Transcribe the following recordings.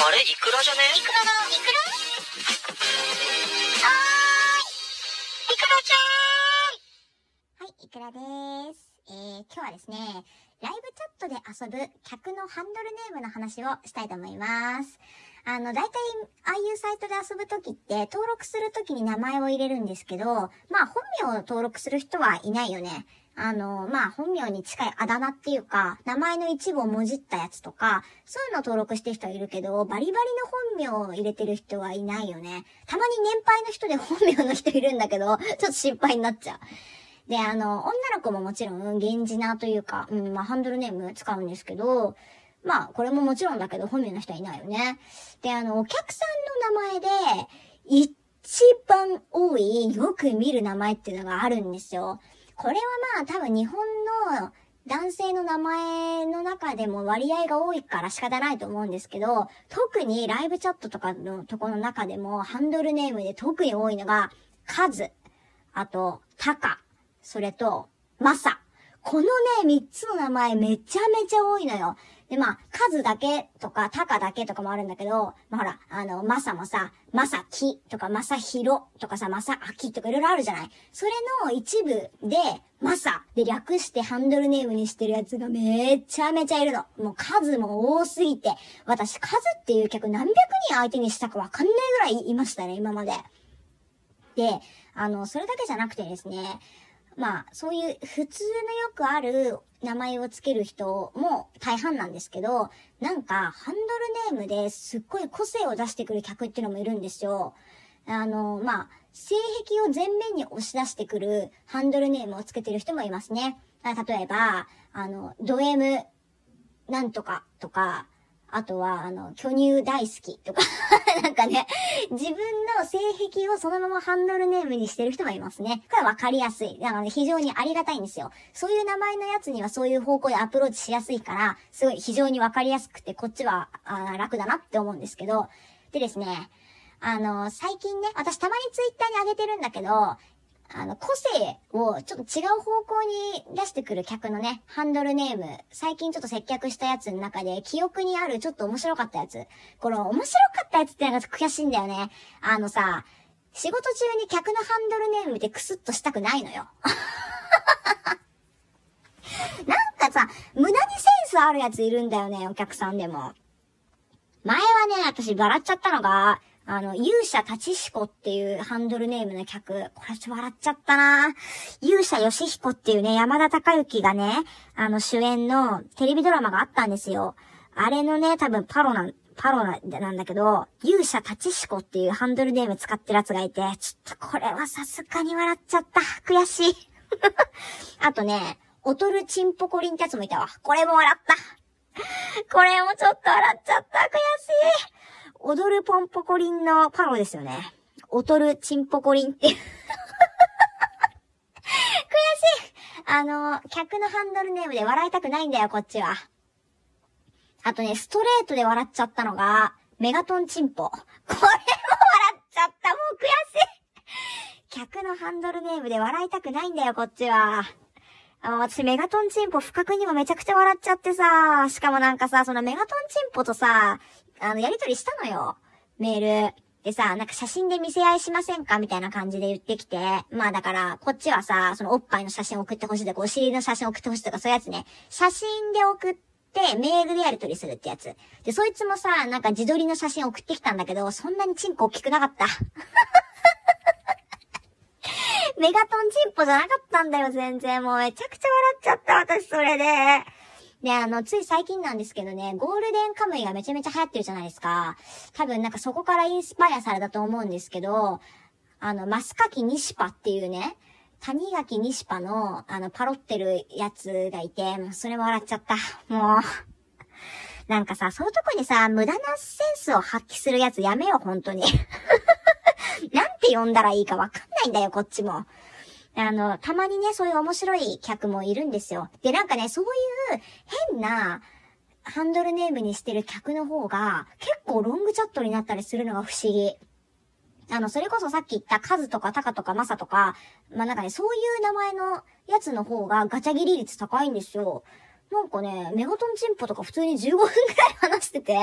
あれ？イクラじゃね？イクラのイクラはーい。イクラちゃーん。はい、イクラです。えー、今日はですね、ライブチャットで遊ぶ客のハンドルネームの話をしたいと思います。あの、大体、ああいうサイトで遊ぶときって、登録するときに名前を入れるんですけど、まあ、本名を登録する人はいないよね。あの、まあ、本名に近いあだ名っていうか、名前の一部をもじったやつとか、そういうの登録してる人はいるけど、バリバリの本名を入れてる人はいないよね。たまに年配の人で本名の人いるんだけど、ちょっと心配になっちゃう。で、あの、女の子ももちろん、源氏名というか、うん、まあ、ハンドルネーム使うんですけど、まあ、これももちろんだけど、本名の人はいないよね。で、あの、お客さんの名前で、一番多い、よく見る名前っていうのがあるんですよ。これはまあ、多分日本の男性の名前の中でも割合が多いから仕方ないと思うんですけど、特にライブチャットとかのとこの中でも、ハンドルネームで特に多いのが、カズ、あと、タカ、それと、マサ。このね、3つの名前めちゃめちゃ多いのよ。で、まあ、数だけとか、タカだけとかもあるんだけど、まあほら、あの、マサもさ、マサキとか、マサヒロとかさ、マサアキとかいろいろあるじゃない？それの一部で、マサで略してハンドルネームにしてるやつがめちゃめちゃいるの。もう数も多すぎて、私数っていう客何百人相手にしたかわかんないぐらいいましたね、今まで。で、あの、それだけじゃなくてですね、まあ、そういう普通のよくある名前をつける人も大半なんですけど、なんか、ハンドルネームですっごい個性を出してくる客っていうのもいるんですよ。あの、まあ、性癖を前面に押し出してくるハンドルネームをつけてる人もいますね。例えば、あの、ド M なんとかとか、あとは、あの、巨乳大好きとか、なんかね、自分の性癖をそのままハンドルネームにしてる人がいますね。これはわかりやすい。だから、非常にありがたいんですよ。そういう名前のやつにはそういう方向でアプローチしやすいから、すごい非常にわかりやすくて、こっちはあ楽だなって思うんですけど。でですね、あの、最近ね、私たまにツイッターに上げてるんだけど、あの、個性をちょっと違う方向に出してくる客のね、ハンドルネーム、最近ちょっと接客したやつの中で、記憶にあるちょっと面白かったやつ。この面白かったやつってのが悔しいんだよね。あのさ、仕事中に客のハンドルネーム見てクスッとしたくないのよ。なんかさ、無駄にセンスあるやついるんだよね、お客さんでも。前はね、私笑っちゃったのが、あの、勇者立彦っていうハンドルネームの客、これちょっと笑っちゃったな勇者義彦っていうね、山田孝之がね、あの主演のテレビドラマがあったんですよ。あれのね、多分パロな、パロななんだけど、勇者立彦っていうハンドルネーム使ってるやつがいて、ちょっとこれはさすがに笑っちゃった。悔しい。あとね、踊るチンポコリンってやつもいたわ。これも笑った。これもちょっと笑っちゃった。悔しい。踊るポンポコリンのパロですよね。踊るチンポコリンって。悔しい。あの、客のハンドルネームで笑いたくないんだよ、こっちは。あとね、ストレートで笑っちゃったのが、メガトンチンポ。これも笑っちゃった。もう悔しい。客のハンドルネームで笑いたくないんだよ、こっちは。あの、私メガトンチンポ不覚にもめちゃくちゃ笑っちゃってさ、しかもなんかさ、そのメガトンチンポとさ、あの、やりとりしたのよ。メール。でさ、なんか写真で見せ合いしませんかみたいな感じで言ってきて。まあだから、こっちはさ、そのおっぱいの写真送ってほしいとか、お尻の写真送ってほしいとか、そういうやつね。写真で送って、メールでやりとりするってやつ。で、そいつもさ、なんか自撮りの写真送ってきたんだけど、そんなにチンコ大きくなかった。メガトンチンポじゃなかったんだよ、全然。もうめちゃくちゃ笑っちゃった、私、それで。で、あの、つい最近なんですけどね、ゴールデンカムイがめちゃめちゃ流行ってるじゃないですか。多分なんかそこからインスパイアされたと思うんですけど、あの、マスカキニシパっていうね、谷垣ニシパの、あの、パロってるやつがいて、もうそれも笑っちゃった。もう。なんかさ、そういうとこにさ、無駄なセンスを発揮するやつやめよう、本当に。なんて呼んだらいいかわかんないんだよ、こっちも。あの、たまにね、そういう面白い客もいるんですよ。で、なんかね、そういう変なハンドルネームにしてる客の方が、結構ロングチャットになったりするのが不思議。あの、それこそさっき言ったカズとかタカとかマサとか、まあ、なんかね、そういう名前のやつの方がガチャ切り率高いんですよ。なんかね、メガトンチンポとか普通に15分くらい話してて、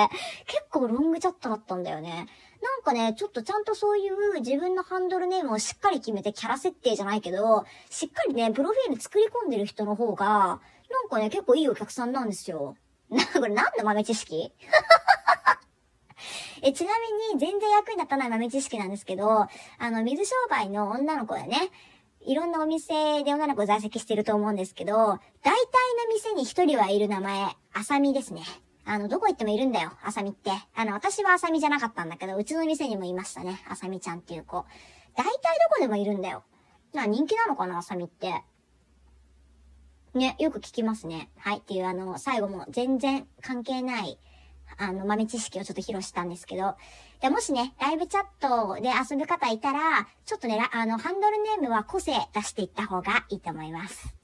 結構ロングチャットだったんだよね。なんかね、ちょっとちゃんとそういう自分のハンドルネームをしっかり決めてキャラ設定じゃないけど、しっかりね、プロフィール作り込んでる人の方が、なんかね、結構いいお客さんなんですよ。な、これ何の豆知識？え、ちなみに全然役に立たない豆知識なんですけど、あの、水商売の女の子でね、いろんなお店で女の子在籍してると思うんですけど、大体の店に一人はいる名前、あさみですね。あの、どこ行ってもいるんだよ、あさみって。あの、私はあさみじゃなかったんだけど、うちの店にもいましたね、あさみちゃんっていう子。大体どこでもいるんだよ。な、人気なのかな、あさみって。ね、よく聞きますね。はい。っていう、あの、最後も全然関係ない、あの、豆知識をちょっと披露したんですけど、でもしね、ライブチャットで遊ぶ方いたら、ちょっとね、あの、ハンドルネームは個性出していった方がいいと思います。